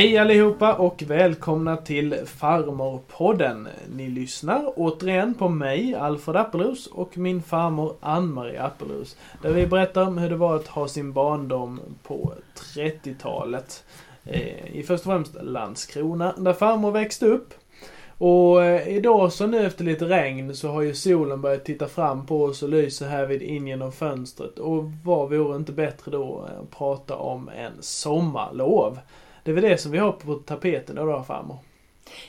Hej allihopa och välkomna till Farmorpodden. Ni lyssnar återigen på mig, Alfred Appelros, och min farmor Ann-Marie Appelros. Där vi berättar om hur det var att ha sin barndom på 30-talet. Eh, I först och främst Landskrona, där farmor växte upp. Och eh, idag så nu efter lite regn så har ju solen börjat titta fram på oss och lyser här vid in genom fönstret. Och vad vore inte bättre då att prata om en sommarlov? Det är väl det som vi har på tapeten då, farmor?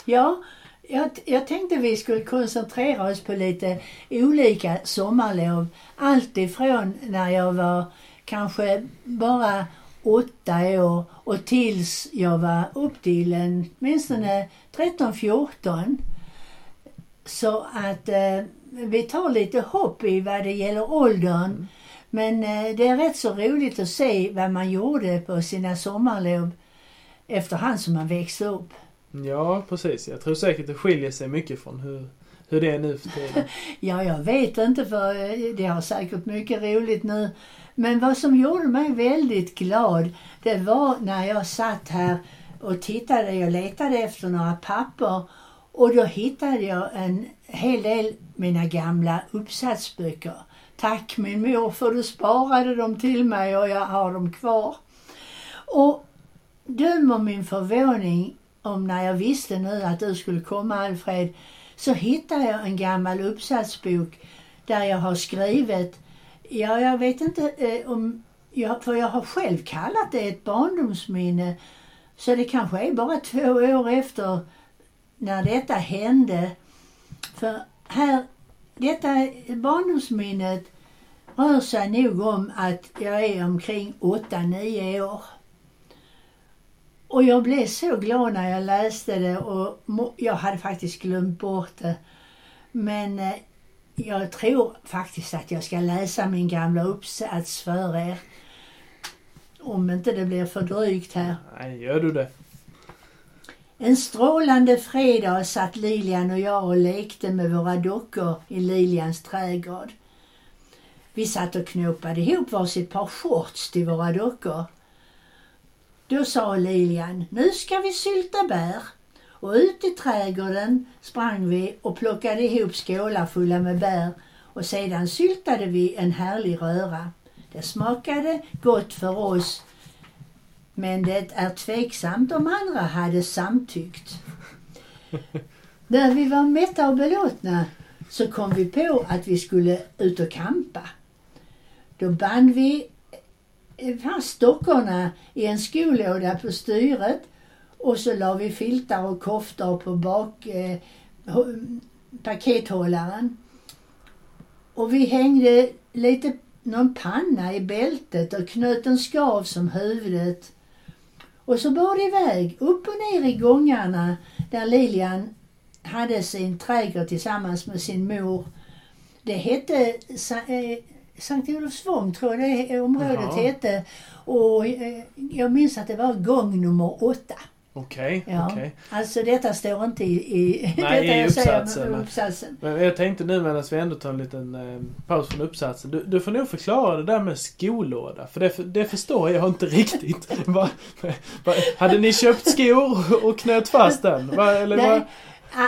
Ja, jag, jag tänkte vi skulle koncentrera oss på lite olika sommarlov. Allt ifrån när jag var kanske bara åtta år och tills jag var upp till en, åtminstone 13-14. Så att eh, vi tar lite hopp i vad det gäller åldern. Mm. Men eh, det är rätt så roligt att se vad man gjorde på sina sommarlov efterhand som man växer upp. Ja, precis. Jag tror säkert det skiljer sig mycket från hur, hur det är nu för tiden. ja, jag vet inte för eh, det har säkert mycket roligt nu. Men vad som gjorde mig väldigt glad, det var när jag satt här och tittade, jag letade efter några papper och då hittade jag en hel del mina gamla uppsatsböcker. Tack min mor för du sparade dem till mig och jag har dem kvar. Och döm om min förvåning om när jag visste nu att du skulle komma Alfred, så hittade jag en gammal uppsatsbok där jag har skrivit, ja jag vet inte eh, om, jag, för jag har själv kallat det ett barndomsminne, så det kanske är bara två år efter när detta hände. För här, detta barndomsminnet rör sig nog om att jag är omkring 8-9 år. Och jag blev så glad när jag läste det och jag hade faktiskt glömt bort det. Men eh, jag tror faktiskt att jag ska läsa min gamla uppsats för er. Om inte det blir för drygt här. Nej, gör du det. En strålande fredag satt Lilian och jag och lekte med våra dockor i Lilians trädgård. Vi satt och knåpade ihop varsitt par shorts till våra dockor. Då sa Lilian, nu ska vi sylta bär. Och ut i trädgården sprang vi och plockade ihop skålar fulla med bär och sedan syltade vi en härlig röra. Det smakade gott för oss men det är tveksamt om andra hade samtyckt. När vi var mätta och belåtna så kom vi på att vi skulle ut och kampa. Då band vi Eh, fanns dockorna i en skolåda på styret och så la vi filtar och koftor på bak eh, pakethållaren. Och vi hängde lite någon panna i bältet och knöt en skav som huvudet. Och så bar det iväg upp och ner i gångarna där Lilian hade sin trädgård tillsammans med sin mor. Det hette eh, Sankt Olofsvång tror jag det området Jaha. hette. Och eh, jag minns att det var gång nummer åtta. Okej, okay, ja. Okay. Alltså detta står inte i, i, Nej, detta i uppsatsen. uppsatsen. Men jag tänkte nu medan vi ändå tar en liten eh, paus från uppsatsen. Du, du får nog förklara det där med skolåda. För det, det förstår jag inte riktigt. va, va, hade ni köpt skor och knöt fast den? Va, eller Nej,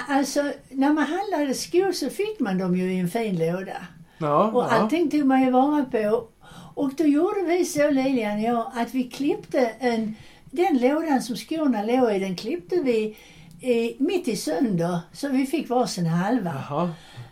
alltså när man handlade skor så fick man dem ju i en fin låda. Ja, och ja. allting tog man ju vara på. Och då gjorde vi så Lilian och jag att vi klippte en, den lådan som skorna låg i, den klippte vi i, mitt i sönder så vi fick varsin halva. Jaha.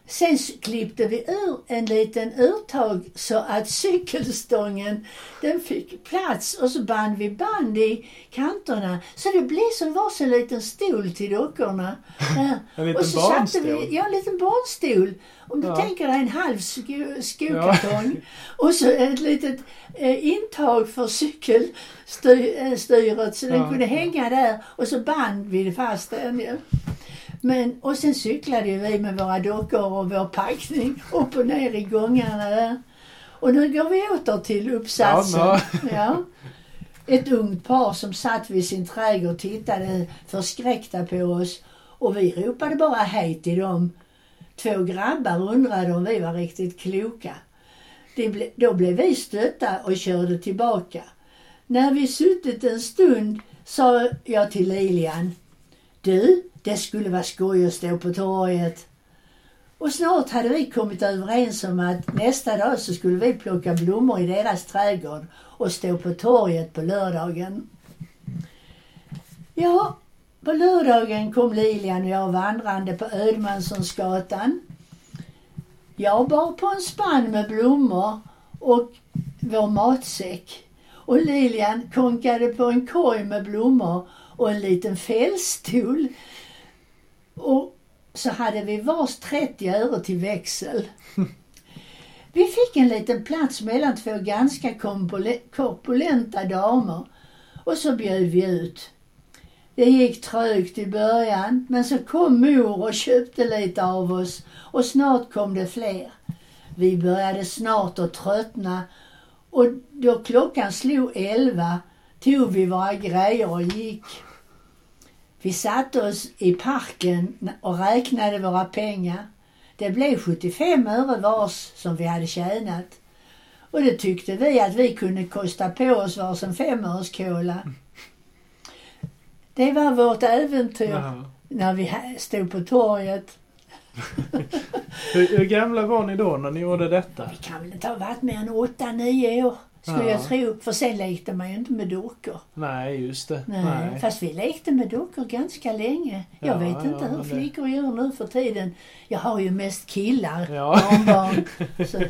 Sen klippte vi ur en liten urtag så att cykelstången den fick plats och så band vi band i kanterna så det blev som varsin liten stol till dockorna. en liten och så barnstol? Vi, ja, en liten barnstol. Om du ja. tänker dig en halv sko, skokartong ja. och så ett litet eh, intag för cykelstyret så den ja. kunde hänga där och så band vi fast den. Men, och sen cyklade vi med våra dockor och vår packning upp och ner i gångarna där. Och nu går vi åter till uppsatsen. Ja, ja. Ett ungt par som satt vid sin trädgård tittade förskräckta på oss och vi ropade bara hej till dem. Två grabbar undrade om vi var riktigt kloka. Ble, då blev vi stötta och körde tillbaka. När vi suttit en stund sa jag till Lilian. Du, det skulle vara skoj att stå på torget. Och snart hade vi kommit överens om att nästa dag så skulle vi plocka blommor i deras trädgård och stå på torget på lördagen. Ja, på lördagen kom Lilian och jag vandrande på Ödmanssonsgatan. Jag bar på en spann med blommor och vår matsäck. Och Lilian konkade på en korg med blommor och en liten fällstol. Och så hade vi vars 30 öre till växel. Vi fick en liten plats mellan två ganska korpulenta damer och så bjöd vi ut. Det gick trögt i början men så kom mor och köpte lite av oss och snart kom det fler. Vi började snart att tröttna och då klockan slog elva tog vi våra grejer och gick. Vi satte oss i parken och räknade våra pengar. Det blev 75 öre vars som vi hade tjänat. Och det tyckte vi att vi kunde kosta på oss varsin femöreskola. Det var vårt äventyr Jaha. när vi stod på torget. Hur, hur gamla var ni då när ni gjorde detta? Vi kan väl inte ha varit mer än åtta, nio år, skulle Ja. jag tro. För sen lekte man ju inte med dockor. Nej, just det. Nej. Fast vi lekte med dockor ganska länge. Jag Ja, vet inte ja, hur men det- flickor gör nu för tiden. Jag har ju mest killar, Ja. barnbarn. Så,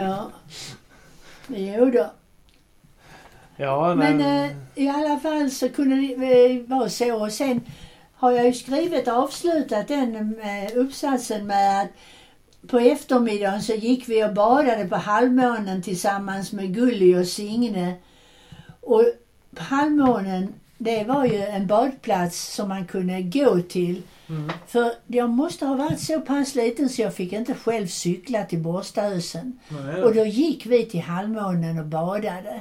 ja. Jo då. Ja, nej. Men eh, i alla fall så kunde det eh, vara så. Och sen har jag ju skrivit avslutat den eh, uppsatsen med att på eftermiddagen så gick vi och badade på halvmånen tillsammans med Gulli och Signe. Och halvmånen, det var ju en badplats som man kunde gå till. Mm. För jag måste ha varit så pass liten så jag fick inte själv cykla till Borstösen. Nej, Och då gick vi till halvmånen och badade.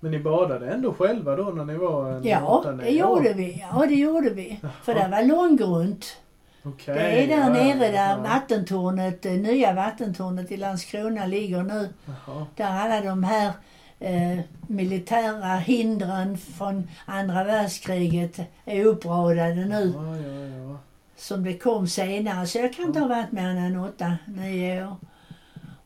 Men ni badade ändå själva då när ni var en Ja, det nio gjorde år? vi. Ja, det gjorde vi. För det var långgrunt. Okej. Det är där ja, nere där ja. vattentornet, det nya vattentornet i Landskrona ligger nu. Jaha. Där alla de här eh, militära hindren från andra världskriget är uppradade nu. Ja, ja, ja. Som det kom senare. Så jag kan inte ha varit mer än åtta, nio år.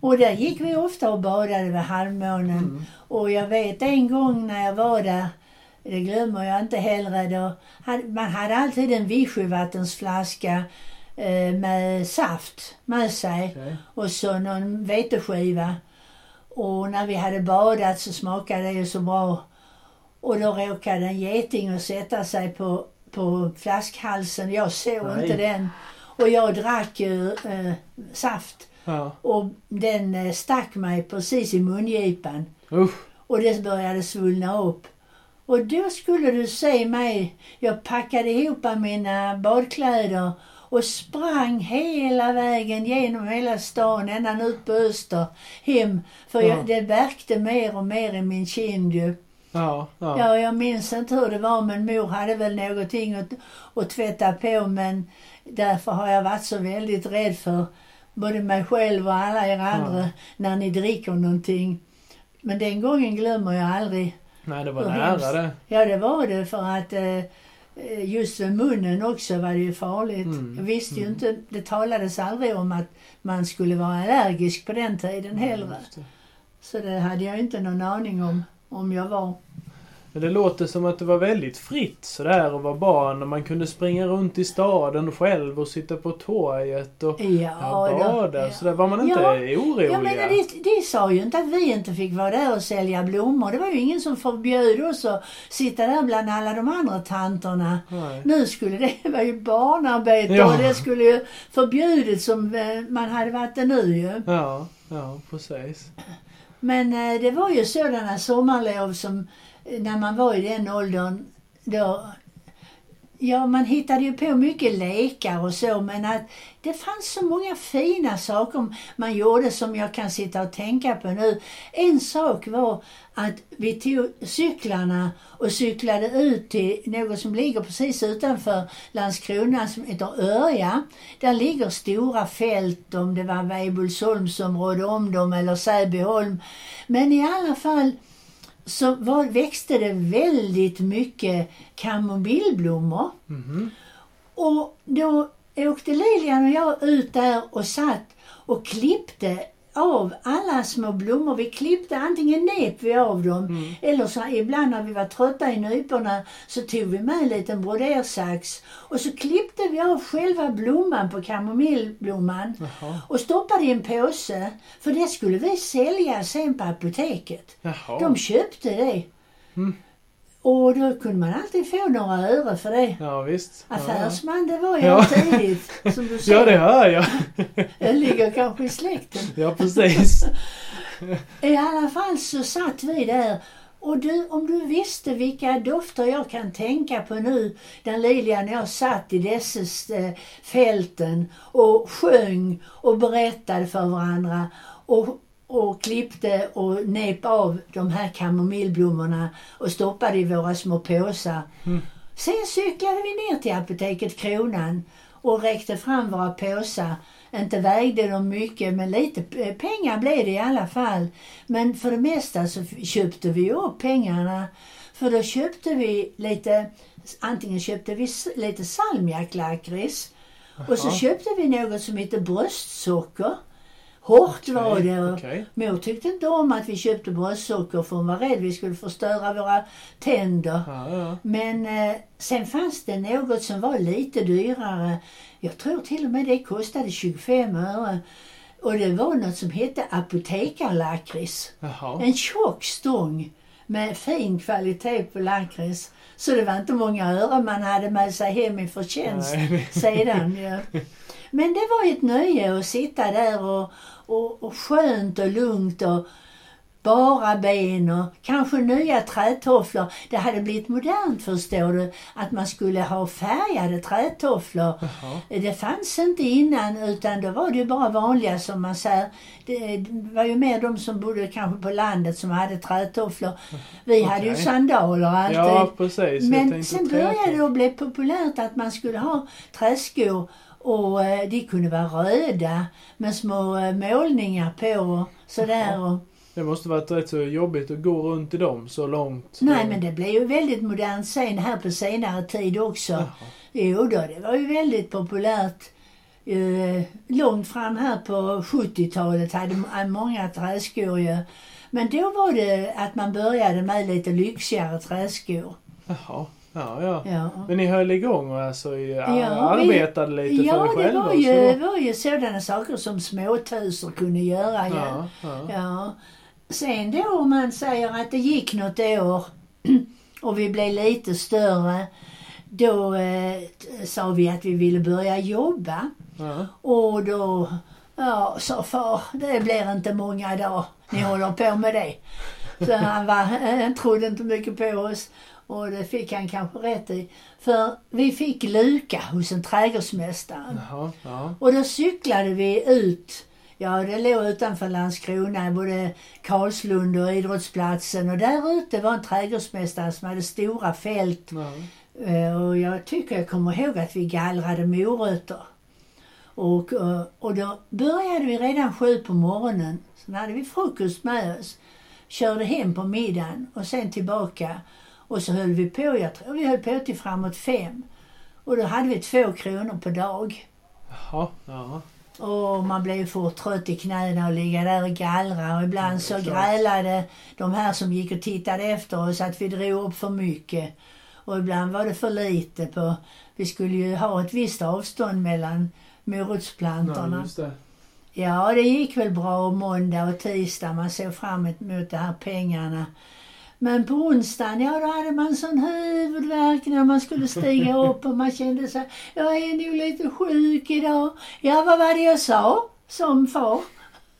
Och där gick vi ofta och badade vid halvmånen. Mm. Och jag vet en gång när jag var där, det glömmer jag inte heller, då man hade alltid en vichyvattensflaska eh, med saft med sig Okej. och så någon veteskiva. Och när vi hade badat så smakade det ju så bra. Och då råkade en geting att sätta sig på, på flaskhalsen. Jag såg Nej. inte den. Och jag drack ju eh, saft. Ja. Och den eh, stack mig precis i mungipan. Usch. Och det började svullna upp. Och då skulle du se mig. Jag packade ihop mina badkläder och sprang hela vägen genom hela stan, ända ut på Öster, hem. För Ja. jag, det värkte mer och mer i min kind ju. Ja, ja. Ja, jag minns inte hur det var men mor hade väl någonting att, att tvätta på men därför har jag varit så väldigt rädd för både mig själv och alla er andra Ja. när ni dricker någonting. Men den gången glömmer jag aldrig. Nej, det var nära hemskt. det. Ja, det var det för att eh, eh, just vid munnen också var det ju farligt. Mm, Jag visste ju mm. inte, det talades aldrig om att man skulle vara allergisk på den tiden heller. Just det. Så det hade jag inte någon aning om, om jag var. Men det låter som att det var väldigt fritt sådär att vara barn och man kunde springa runt i staden själv och sitta på torget och Ja, ja, bada. ja. Så där var man inte Ja, oroliga. Jag menar, det, det sa ju inte att vi inte fick vara där och sälja blommor. Det var ju ingen som förbjöd oss att sitta där bland alla de andra tanterna. Nej. Nu skulle det vara ju barnarbete Ja. och det skulle ju förbjudit som eh, man hade varit det nu ju. Ja, ja precis. Men eh, det var ju sådana sommarlov som när man var i den åldern då Ja, man hittade ju på mycket lekar och så men att det fanns så många fina saker man gjorde som jag kan sitta och tänka på nu. En sak var att vi tog cyklarna och cyklade ut till något som ligger precis utanför Landskrona som heter Örja. Där ligger stora fält om det var Weibullsholmsområde om dem eller Säbyholm. Men i alla fall så var, växte det väldigt mycket kamomillblommor. Mhm. Och då åkte Lilian och jag ut där och satt och klippte av alla små blommor. Vi klippte, antingen nep vi av dem Mm. eller så ibland när vi var trötta i nyporna så tog vi med en liten brodersax och så klippte vi av själva blomman på kamomillblomman Jaha. och stoppade i en påse. För det skulle vi sälja sen på apoteket. Jaha. De köpte det. Mm. Och då kunde man alltid få några öre för det. Ja, visst. Ja, Affärsman, det var Ja. jag tidigt. Som du Ja, det hör jag. Det ligger kanske i släkten. Ja, precis. I alla fall så satt vi där. Och du, om du visste vilka dofter jag kan tänka på nu, när Lilian och jag satt i dessa eh, fälten och sjöng och berättade för varandra och, och klippte och nep av de här kamomillblommorna och stoppade i våra små påsar. Mm. Sen cyklade vi ner till apoteket Kronan och räckte fram våra påsar. Inte vägde de mycket, men lite pengar blev det i alla fall. Men för det mesta så köpte vi upp pengarna. För då köpte vi lite, antingen köpte vi lite salmiaklakrits och så köpte vi något som heter bröstsocker. Hårt var det. okej. Mor tyckte inte om att vi köpte bröstsocker för hon var rädd vi skulle förstöra våra tänder. Ja, ja. Men eh, sen fanns det något som var lite dyrare. Jag tror till och med det kostade 25 öre. Och det var något som hette apotekarlakrits. En tjock stång med fin kvalitet på lakrits. Så det var inte många öre man hade med sig hem i förtjänst Nej. sedan. Ja. Men det var ett nöje att sitta där och, och, och skönt och lugnt och bara ben och kanske nya trätofflor. Det hade blivit modernt förstår du, att man skulle ha färgade trätofflor. Jaha. Det fanns inte innan utan då var det ju bara vanliga som man säger. Det var ju mer de som bodde kanske på landet som hade trätofflor. Vi hade ju sandaler alltid. Ja, precis. Men sen började det att bli populärt att man skulle ha träskor och eh, de kunde vara röda med små eh, målningar på och sådär. Och, Det måste varit rätt så jobbigt att gå runt i dem så långt. nej men det blev ju väldigt modernt sen här på senare tid också. Jaha. Jo då, det var ju väldigt populärt. Eh, långt fram här på 70-talet hade många träskor ju. Men då var det att man började med lite lyxigare träskor. Jaha. Ja, ja. Ja. Men ni höll igång och alltså Ja, vi- arbetade lite Ja, för er det själva? var och ju, så. det var ju sådana saker som småtusar kunde göra. Ja. Ja, ja. Ja. Sen då om man säger att det gick något år och vi blev lite större. Då eh, sa vi att vi ville börja jobba. ja. Och då ja, sa far, det blir inte många dagar ni håller på med det. Så han, var, han trodde inte mycket på oss. Och det fick han kanske rätt i. För vi fick luka hos en trädgårdsmästare. Jaha, ja. Och då cyklade vi ut. Ja, det låg utanför Landskrona, både Karlslund och idrottsplatsen. Och där ute var en trädgårdsmästare som hade stora fält. Eh, Och jag tycker jag kommer ihåg att vi gallrade morötter. Och, eh, och då började vi redan sju på morgonen. Sen hade vi frukost med oss. Körde hem på middagen och sen tillbaka. Och så höll vi på, jag tror vi höll på till framåt fem. Och då hade vi två kronor per dag. Jaha, ja. Och man blev ju fort trött i knäna och ligga där och gallra. Och ibland Ja, så grälade de här som gick och tittade efter oss att vi drog upp för mycket. Och ibland var det för lite på... Vi skulle ju ha ett visst avstånd mellan ja morotsplantorna. just det. Ja, det gick väl bra måndag och tisdag. Man såg fram emot de här pengarna. Men på onsdagen, ja då hade man sån huvudvärk när man skulle stiga upp och man kände sig, jag är nog lite sjuk idag. Ja, vad var det jag sa? Som far.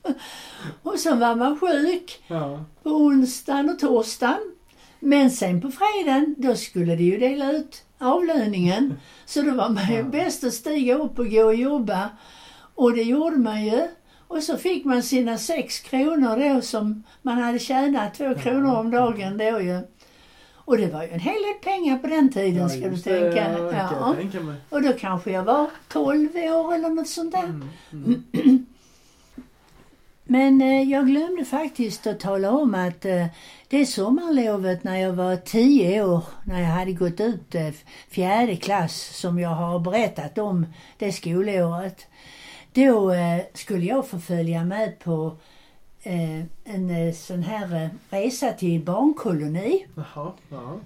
Och så var man sjuk Ja. på onsdagen och torsdagen. Men sen på fredagen, då skulle de ju dela ut avlöningen. Så då var man ju Ja. bäst att stiga upp och gå och jobba. Och det gjorde man ju. Och så fick man sina sex kronor då som man hade tjänat, två kronor om dagen då ju. Och det var ju en hel del pengar på den tiden Ja, ska du det, tänka. Ja, det Ja. jag tänka mig. Och då kanske jag var 12 år eller något sånt där. Mm, mm. Men eh, jag glömde faktiskt att tala om att eh, det sommarlovet när jag var tio år, när jag hade gått ut eh, fjärde klass, som jag har berättat om det skolåret. Då eh, skulle jag få följa med på eh, en eh, sån här resa till barnkoloni. Jaha. Ja.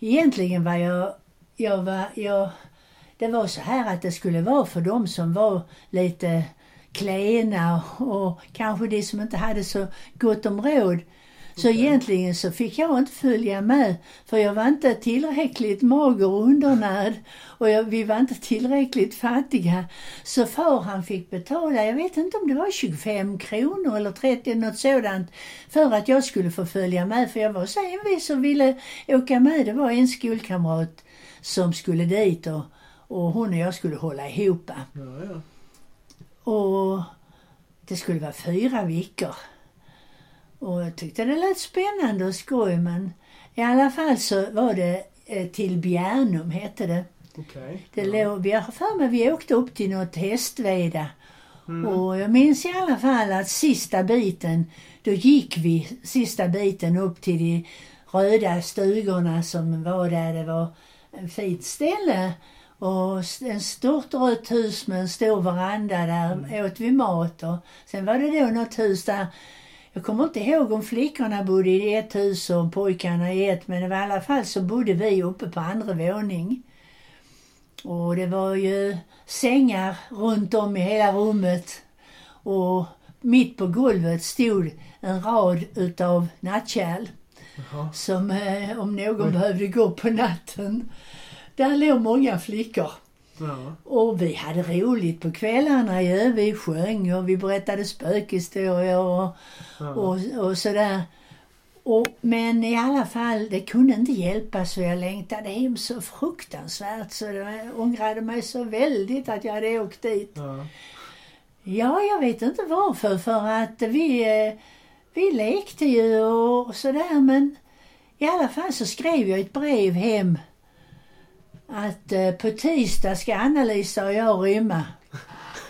Egentligen var jag, jag var, jag, det var så här att det skulle vara för dem som var lite klena och kanske de som inte hade så gott om råd. Så Okej. egentligen så fick jag inte följa med för jag var inte tillräckligt mager och undernärd och jag, vi var inte tillräckligt fattiga. Så far han fick betala, jag vet inte om det var 25 kronor eller 30 något sådant för att jag skulle få följa med för jag var så envis och ville åka med. Det var en skolkamrat som skulle dit och, och hon och jag skulle hålla ihop. Ja, ja. Och det skulle vara fyra veckor. Och jag tyckte det lät spännande och skoj men i alla fall så var det eh, till Bjärnum hette det. Okej. det ja. låg, vi har för mig vi åkte upp till något Hästveda. Mm. Och jag minns i alla fall att sista biten, då gick vi sista biten upp till de röda stugorna som var där. Det var ett fint ställe och en stort rött hus med en stor veranda. Där Mm. åt vi mat och sen var det då något hus där jag kommer inte ihåg om flickorna bodde i ett hus och pojkarna i ett men i alla fall så bodde vi uppe på andra våning. Och det var ju sängar runt om i hela rummet. Och mitt på golvet stod en rad utav nattkärl Jaha. som eh, om någon Oj. behövde gå på natten. Där låg många flickor. Ja. Och vi hade roligt på kvällarna ju. Vi sjöng och vi berättade spökhistorier och, Ja. och, och sådär. Och, men i alla fall, det kunde inte hjälpa så jag längtade hem så fruktansvärt så det, jag ångrade mig så väldigt att jag hade åkt dit. Ja. Ja, jag vet inte varför för att vi, eh, vi lekte ju och sådär men i alla fall så skrev jag ett brev hem att eh, på tisdag ska Anna-Lisa och jag rymma.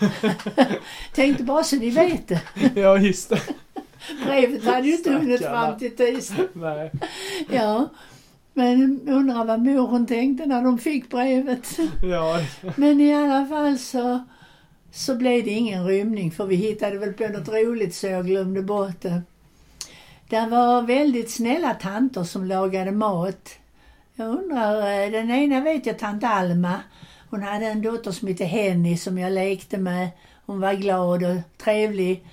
Tänkte bara så ni vet det. ja, just det. Brevet hade ju inte hunnit fram till tisdag. Nej. Ja. Men undrar vad mor hon tänkte när de fick brevet. Ja. Men i alla fall så, så blev det ingen rymning för vi hittade väl på något roligt så jag glömde bort det. Det var väldigt snälla tanter som lagade mat. Jag undrar, eh, den ena vet jag, tant Alma. Hon hade en dotter som hette Henny som jag lekte med. Hon var glad och trevlig.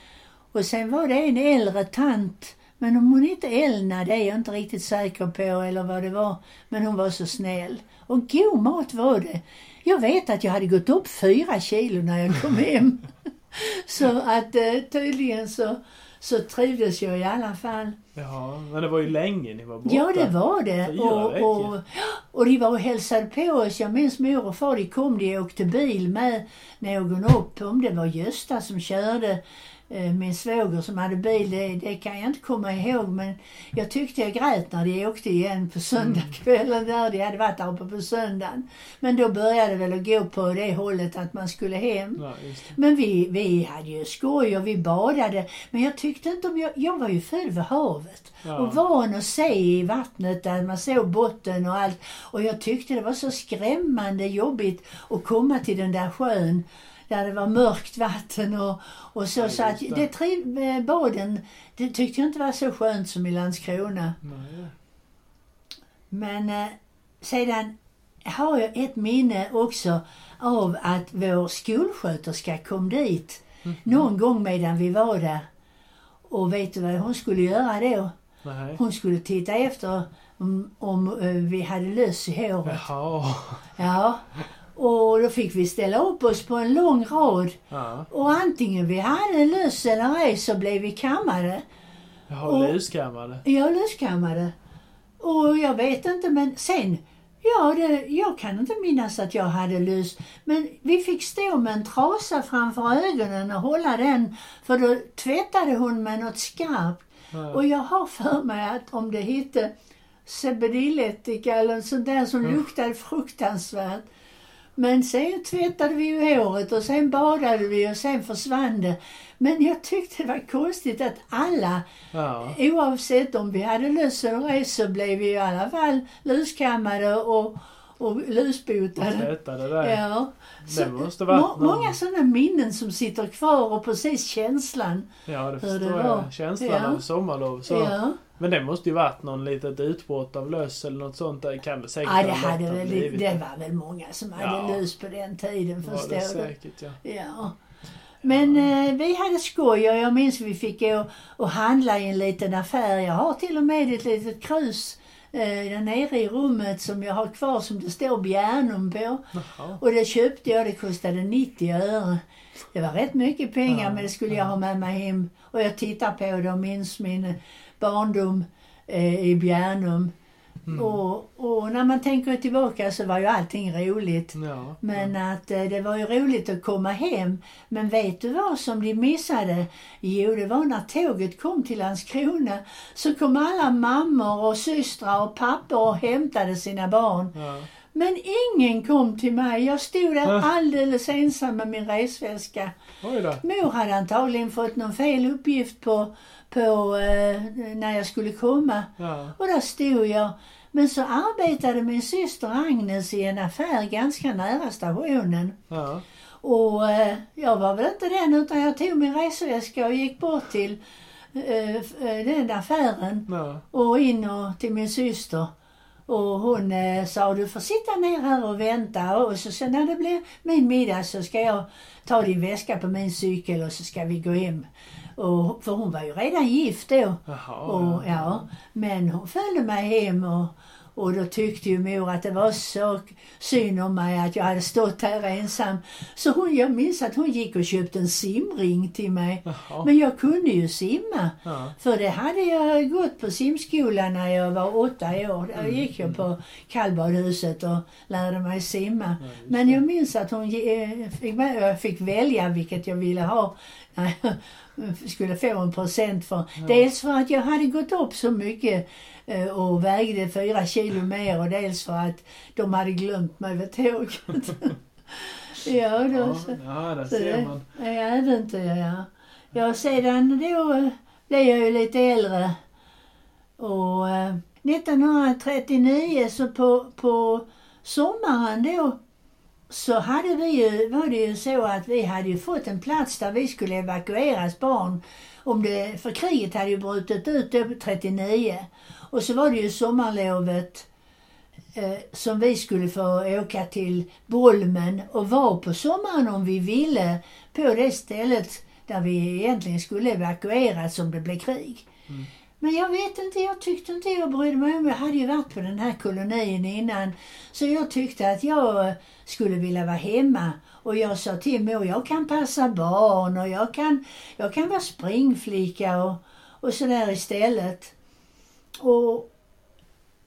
Och sen var det en äldre tant, men om hon hette Elna, det är jag inte riktigt säker på eller vad det var. Men hon var så snäll. Och god mat var det. Jag vet att jag hade gått upp fyra kilo när jag kom hem. så att eh, tydligen så, så trivdes jag i alla fall. Ja, men det var ju länge ni var borta. Ja, det var det. Och, och, och de var och hälsade på oss. Jag minns mor och far, de kom, de åkte bil med någon upp. Om det var Gösta som körde, min svåger som hade bil, det, det kan jag inte komma ihåg. Men jag tyckte jag grät när de åkte igen på söndagskvällen där. De hade varit där uppe på söndagen. Men då började det väl att gå på det hållet att man skulle hem. Ja. Men vi, vi hade ju skoj och vi badade. Men jag tyckte inte om... Jag, jag var ju född vid havet. Ja. Och van att se i vattnet där man såg botten och allt. Och jag tyckte det var så skrämmande jobbigt att komma till den där sjön. Där det var mörkt vatten och, och så. Ja, så att det. triv, eh, baden, det tyckte jag inte var så skönt som i Landskrona. Nej. Men eh, sedan har jag ett minne också av att vår skolsköterska kom dit Mhm. någon gång medan vi var där. Och vet du vad hon skulle göra då? Nej. Hon skulle titta efter om, om eh, vi hade löss i håret. Jaha. Ja. Och då fick vi ställa upp oss på en lång rad. Ja. Och antingen vi hade löss eller ej så blev vi kammade. Jaha, luskammade. Jag löskammade. Och jag vet inte men sen, ja det, jag kan inte minnas att jag hade lus. Men vi fick stå med en trasa framför ögonen och hålla den. För då tvättade hon med något skarpt. Ja. Och jag har för mig att om det hette sebedilettika eller sånt där som Mm. luktade fruktansvärt. Men sen tvättade vi ju håret och sen badade vi och sen försvann det. Men jag tyckte det var konstigt att alla, Ja. oavsett om vi hade löss eller ej, så blev vi i alla fall luskammade och, och Och lusbotade. där. Ja. Det måste må, någon- Många sådana minnen som sitter kvar och precis känslan. Ja, det det förstår var. jag. Känslan Ja. av sommarlov. Så. Ja. Men det måste ju varit någon litet utbrott av löss eller något sånt där. Kan det säkert Ja, det, ha hade väl, det var väl många som hade Ja. lus på den tiden, förstår det du. säkert, ja. Ja. Men eh, vi hade skoj och jag minns vi fick gå och handla i en liten affär. Jag har till och med ett litet krus eh, nere i rummet som jag har kvar som det står Bjärnum på. Jaha. Och det köpte jag, det kostade 90 öre. Det var rätt mycket pengar Ja, men det skulle jag ha med mig hem. Och jag tittar på det och minns min barndom eh, i Bjärnum. Mm. Och, och när man tänker tillbaka så var ju allting roligt. Ja. Men att eh, det var ju roligt att komma hem. Men vet du vad som de missade? Jo, det var när tåget kom till Landskrona så kom alla mammor och systrar och pappor och hämtade sina barn. Ja. Men ingen kom till mig. Jag stod där alldeles ensam med min resväska. Mor hade antagligen fått någon fel uppgift på, på eh, när jag skulle komma. Ja. Och där stod jag. Men så arbetade min syster Agnes i en affär ganska nära stationen. Ja. Och eh, jag var väl inte den utan jag tog min resväska och gick bort till eh, eh, den affären Ja. och in och till min syster. Och hon eh, sa du får sitta ner här och vänta och så sen när det blir min middag så ska jag ta din väska på min cykel och så ska vi gå hem. Och, för hon var ju redan gift då. Jaha. Och, ja, men hon följde mig hem och, och då tyckte ju mor att det var så synd om mig att jag hade stått här ensam. Så hon, jag minns att hon gick och köpte en simring till mig. Jaha. Men jag kunde ju simma. Ja. För det hade jag gått på simskolan när jag var åtta år. Där Mm, gick jag på kallbadhuset och lärde mig simma. Ja, Men jag minns att hon eh, fick, jag fick välja vilket jag ville ha skulle få en present för. Dels för att jag hade gått upp så mycket eh, och vägde fyra kilo mer och dels för att de hade glömt mig vid tåget. ja, då, Ja, så, ja, där ser det man. är äventyr, ja. Ja, sedan då eh, blev jag ju lite äldre. Och eh, 1939 så på, på sommaren då så hade vi ju, var det ju så att vi hade ju fått en plats där vi skulle evakueras barn. Om det, för kriget hade ju brutit ut då 39. Och så var det ju sommarlovet eh, som vi skulle få åka till Bolmen och vara på sommaren om vi ville på det stället där vi egentligen skulle evakueras om det blev krig. Mm. Men jag vet inte, jag tyckte inte jag brydde mig om. Jag hade ju varit på den här kolonin innan. Så jag tyckte att jag eh, skulle vilja vara hemma. Och jag sa till mor, jag kan passa barn och jag kan, jag kan vara springflicka och, och sådär istället. Och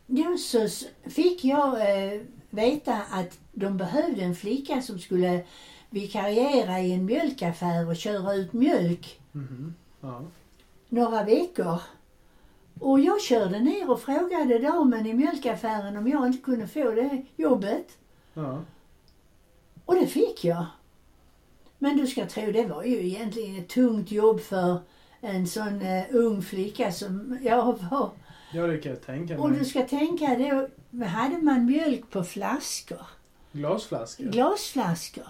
då så fick jag eh, veta att de behövde en flicka som skulle vikariera i en mjölkaffär och köra ut mjölk Mhm. Ja. några veckor. Och jag körde ner och frågade damen i mjölkaffären om jag inte kunde få det jobbet. Ja. Och det fick jag. Men du ska tro, det var ju egentligen ett tungt jobb för en sån eh, ung flicka som jag var. ja, det kan jag tänka Och du mig. ska tänka, då hade man mjölk på flaskor. Glasflaska. Glasflaskor.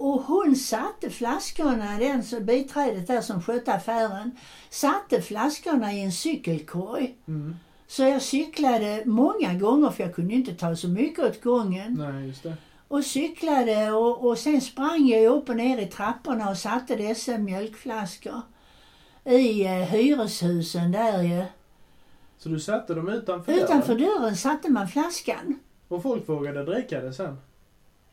Och hon satte flaskorna, den som biträdet där som skötte affären, satte flaskorna i en cykelkorg. Mm. Så jag cyklade många gånger, för jag kunde inte ta så mycket åt gången. Nej, just det. Och cyklade och, och sen sprang jag upp och ner i trapporna och satte dessa mjölkflaskor i eh, hyreshusen där ju. Så du satte dem utanför Utanför dörren? dörren satte man flaskan. Och folk vågade dricka det sen?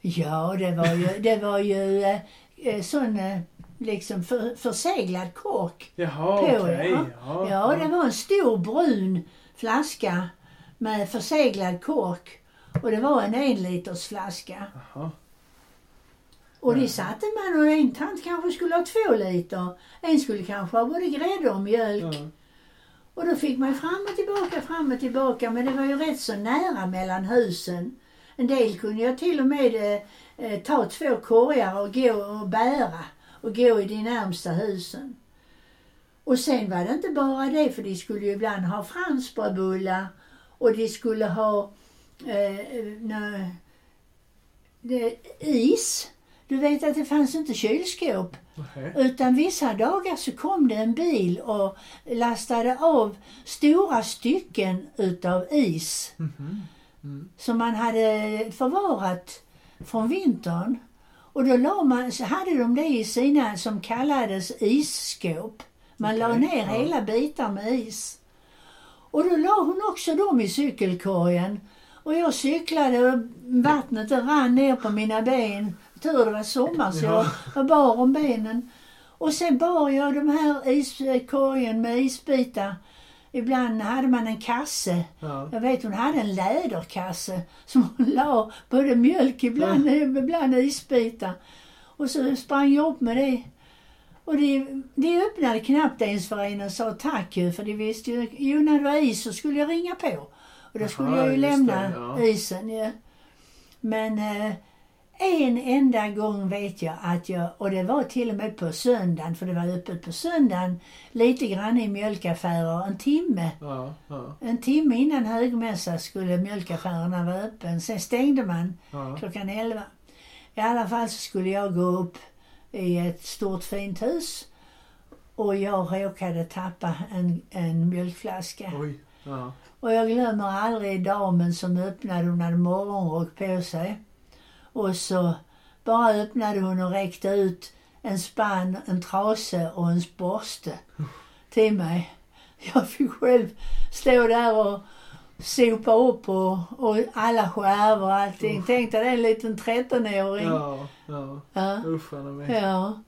Ja, det var ju, det var ju eh, eh, sån eh, liksom för, förseglad kork. Jaha, På, okej. ja. Ja, Ja, det var en stor brun flaska med förseglad kork. Och det var en enliters flaska. Jaha. Och det satte man och en tant kanske skulle ha två liter. En skulle kanske ha både grädde och mjölk. Ja. Och då fick man fram och tillbaka, fram och tillbaka. Men det var ju rätt så nära mellan husen. En del kunde jag till och med eh, eh, ta två korgar och gå och bära och gå i de närmsta husen. Och sen var det inte bara det, för de skulle ju ibland ha franskbrödbullar och de skulle ha eh, nö, det, is. Du vet att det fanns inte kylskåp. Okej. Utan vissa dagar så kom det en bil och lastade av stora stycken utav is Mhm. Mm. som man hade förvarat från vintern. Och då la man, så hade de det i sina som kallades isskåp. Man la Okej, ner ja. hela bitar med is. Och då la hon också dem i cykelkorgen. Och jag cyklade och vattnet rann ner på mina ben. Tur det var sommar så Ja. jag var bar om benen. Och sen bar jag de här iskorgen med isbitar. Ibland hade man en kasse. Ja. Jag vet hon hade en läderkasse som hon la både mjölk ibland, ibland isbitar. Och så sprang jag upp med det. Och de, de öppnade knappt ens för en och sa tack ju, för de visste ju, jo när det var is så skulle jag ringa på. Och då skulle Jaha, jag ju just det, lämna ja. isen ju. Men eh, en enda gång vet jag att jag, och det var till och med på söndagen, för det var öppet på söndagen, lite grann i mjölkaffärer, en timme. Ja. Ja. En timme innan högmässa skulle mjölkaffärerna vara öppen. Sen stängde man Ja. klockan 11. I alla fall så skulle jag gå upp i ett stort fint hus och jag råkade tappa en, en mjölkflaska. Oj. Och jag glömmer aldrig damen som öppnade, hon hade morgonrock på sig. Och så bara öppnade hon och räckte ut en spann, en trase och en borste till mig. Jag fick själv stå där och sopa upp och, och alla skärvor och allting. Tänk dig det en liten 13-åring. Ja. Ja. Ja. Usch vad de är. Ja.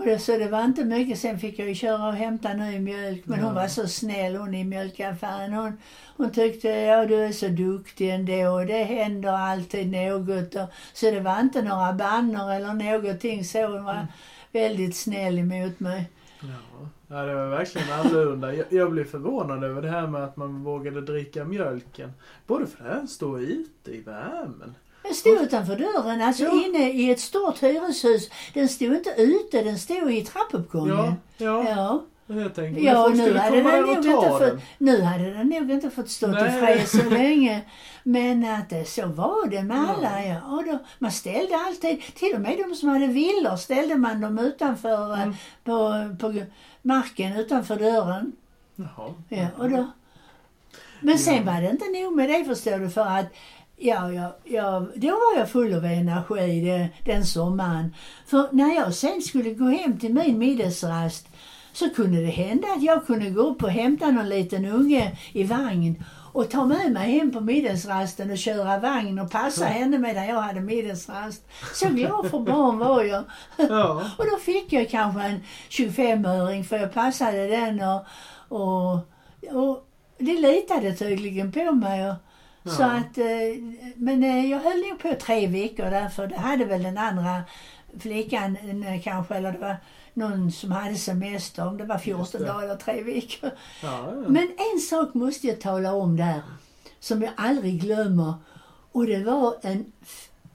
Och det, så det var inte mycket. Sen fick jag ju köra och hämta ny mjölk. Men hon Ja. var så snäll hon i mjölkaffären. Hon, hon tyckte, ja du är så duktig ändå och det händer alltid något. Och, så det var inte några bannor eller någonting så. Hon var väldigt snäll emot mig. Ja. ja, det var verkligen annorlunda. Jag, jag blev förvånad över det här med att man vågade dricka mjölken. Både för att den står ute i värmen. Den stod utanför dörren, alltså Ja. inne i ett stort hyreshus. Den stod inte ute, den stod i trappuppgången. Ja, ja. ja. Jag tänkte, Ja, nu hade den nog inte fått, den. nu hade den nog inte fått stå Nej. fred så länge. Men att det, så var det med Ja. alla. Ja. Och då, man ställde alltid, till och med de som hade villor ställde man dem utanför eh, Mm. på, på marken utanför dörren. Jaha. Ja, och då. Men sen Ja. var det inte nog med det förstår du för att Ja, ja, ja, då var jag full av energi det, den sommaren. För när jag sen skulle gå hem till min middagsrast så kunde det hända att jag kunde gå upp och hämta någon liten unge i vagn och ta med mig hem på middagsrasten och köra vagn och passa henne medan jag hade middagsrast. Så glad för barn var jag. Ja. Och då fick jag kanske en 25-öring för jag passade den och, och, och det litade tydligen på mig. Och, Så Ja. att, eh, men eh, jag höll nog på tre veckor därför det hade väl den andra flickan eh, kanske, eller det var någon som hade semester, om det var Just 14 det. dagar eller tre veckor. Ja, ja. Men en sak måste jag tala om där, som jag aldrig glömmer. Och det var en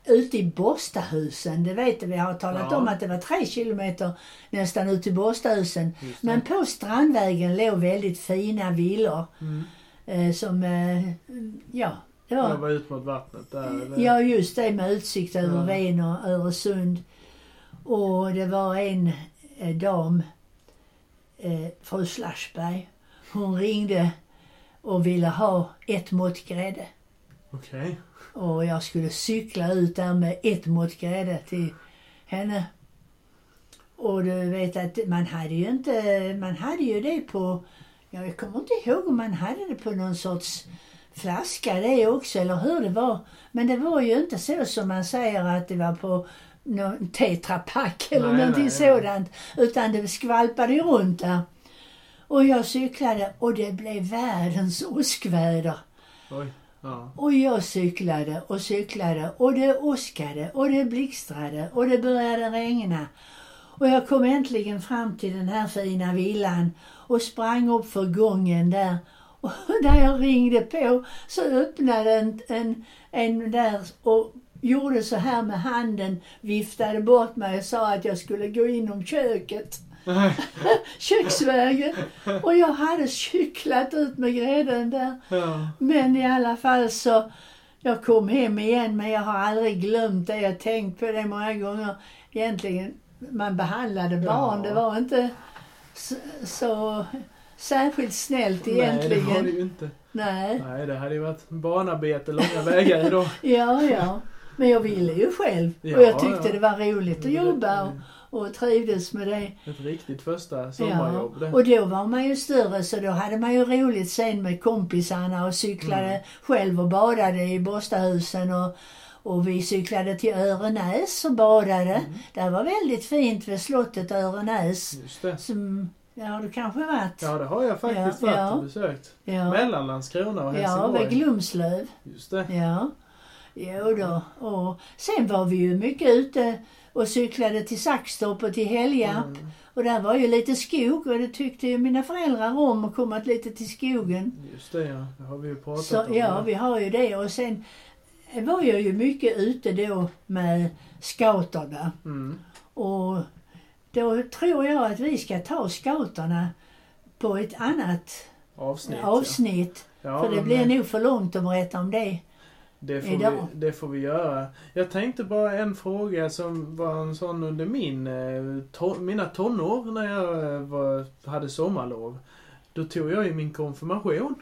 ute i Borstahusen, det vet vi har talat Ja. om att det var tre kilometer nästan ut till Borstahusen. Det. Men på Strandvägen låg väldigt fina villor Mm. Eh, som, eh, ja, det var Jag var ut mot vattnet där. eller? Ja, just det med utsikt över Ja. Ven och Öresund. Och det var en eh, dam, eh, fru Slashberg. Hon ringde och ville ha ett mått grädde. Okej. Och jag skulle cykla ut där med ett mått grädde till henne. Och du vet att man hade ju inte, man hade ju det på, ja, jag kommer inte ihåg om man hade det på någon sorts flaska det också eller hur det var. Men det var ju inte så som man säger att det var på någon tetrapack eller Nej, någonting nej, nej. sådant. Utan det skvalpade ju runt där. Och jag cyklade och det blev världens åskväder. Oj. Ja. Och jag cyklade och cyklade och det åskade och det blixtrade och det började regna. Och jag kom äntligen fram till den här fina villan och sprang upp för gången där. Och när jag ringde på så öppnade en, en, en där och gjorde så här med handen, viftade bort mig och sa att jag skulle gå inom köket. Köksvägen. Och jag hade cyklat ut med grädden där. Ja. Men i alla fall så, jag kom hem igen men jag har aldrig glömt det. Jag har tänkt på det många gånger. Egentligen, man behandlade barn. Ja. Det var inte så, så särskilt snällt Nej, det egentligen. var det ju inte. Nej. Nej, det hade ju varit barnarbete långa vägar idag. Ja, ja. Men jag ville ju själv. Ja, och jag tyckte ja. det var roligt att jobba och, och trivdes med det. Ett riktigt första sommarjobb. det. och då var man ju större så då hade man ju roligt sen med kompisarna och cyklade Mm. själv och badade i Borstahusen och, och vi cyklade till Örenäs och badade. Mm. Det var väldigt fint vid slottet Örenäs. Just det. Som, ja, har du kanske varit? Ja, det har jag faktiskt Ja, varit ja. och besökt. Ja, Mellan Landskrona och ja Helsingborg. vid Glumslöv. Just det. Ja, jo då. Och sen var vi ju mycket ute och cyklade till Saxtorp och till Helgarp. Mm, Och där var ju lite skog och det tyckte ju mina föräldrar om att komma lite till skogen. just det, ja. Det har vi ju pratat Så om. ja, vi har ju det. Och sen var jag ju mycket ute då med scouterna. Mm. Och då tror jag att vi ska ta scouterna på ett annat Avsnitt. avsnitt. Ja. Ja, för det blir nog för långt att berätta om det. det får, idag. vi, det får vi göra. Jag tänkte bara en fråga som var en sån under min, eh, to, mina tonår när jag eh, var, hade sommarlov. Då tog jag ju min konfirmation.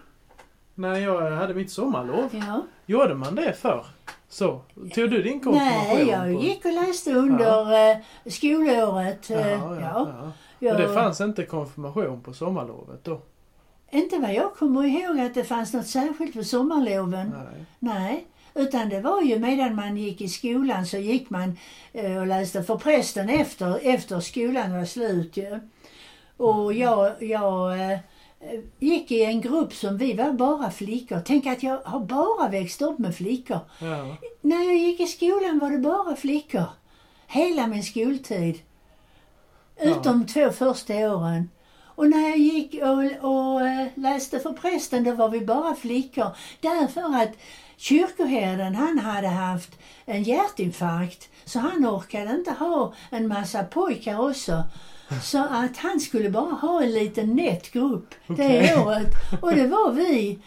När jag hade mitt sommarlov. Ja. Gjorde man det för? Så. Tog du din konfirmation? Nej, jag på- gick och läste under eh, skolåret. Ja, eh, ja, ja. ja. Jag, Och det fanns inte konfirmation på sommarlovet då? Inte vad jag kommer ihåg att det fanns något särskilt för sommarloven. Nej. Nej. Utan det var ju medan man gick i skolan så gick man eh, och läste för prästen efter, efter skolan var slut ju. Och jag, jag eh, gick i en grupp som vi var bara flickor. Tänk att jag har bara växt upp med flickor. Ja. När jag gick i skolan var det bara flickor. Hela min skoltid. Utom två första åren. Och när jag gick och, och eh, läste för prästen, då var vi bara flickor. Därför att kyrkoherden, han hade haft en hjärtinfarkt. Så han orkade inte ha en massa pojkar också. Så att han skulle bara ha en liten nätt grupp det året. Och det var vi.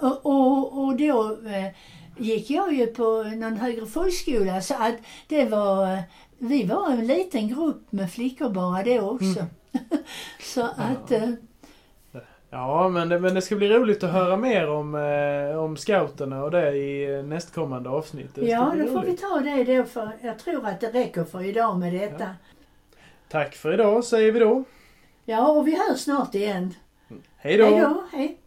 Och, och, och då eh, gick jag ju på någon högre folkskola så att det var, vi var en liten grupp med flickor bara det också. så att, eh, Ja, men det, men det ska bli roligt att höra mer om, eh, om scouterna och det i nästkommande avsnitt. Det ja då får vi roligt. ta det då för jag tror att det räcker för idag med detta. Tack för idag säger vi då. Ja, och vi hörs snart igen. Hej då! Hej då, hej.